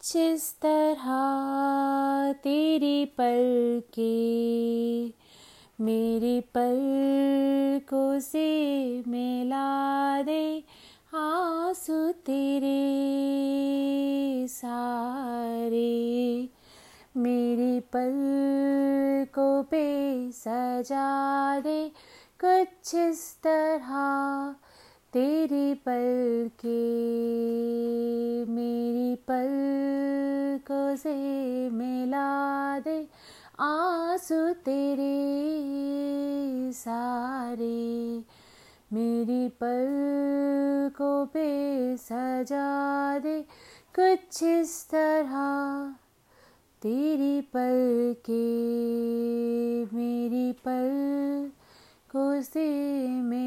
इस तरह तेरी पल के, मेरी पल को से मिला दे आँसू तेरे सारे, मेरी पल को पे सजा दे कुछ इस तरह तेरी पल के। से मिला दे आँसू तेरे सारे। मेरी पल को पे सजा दे कुछ इस तरह तेरी पल के। मेरी पल को से दे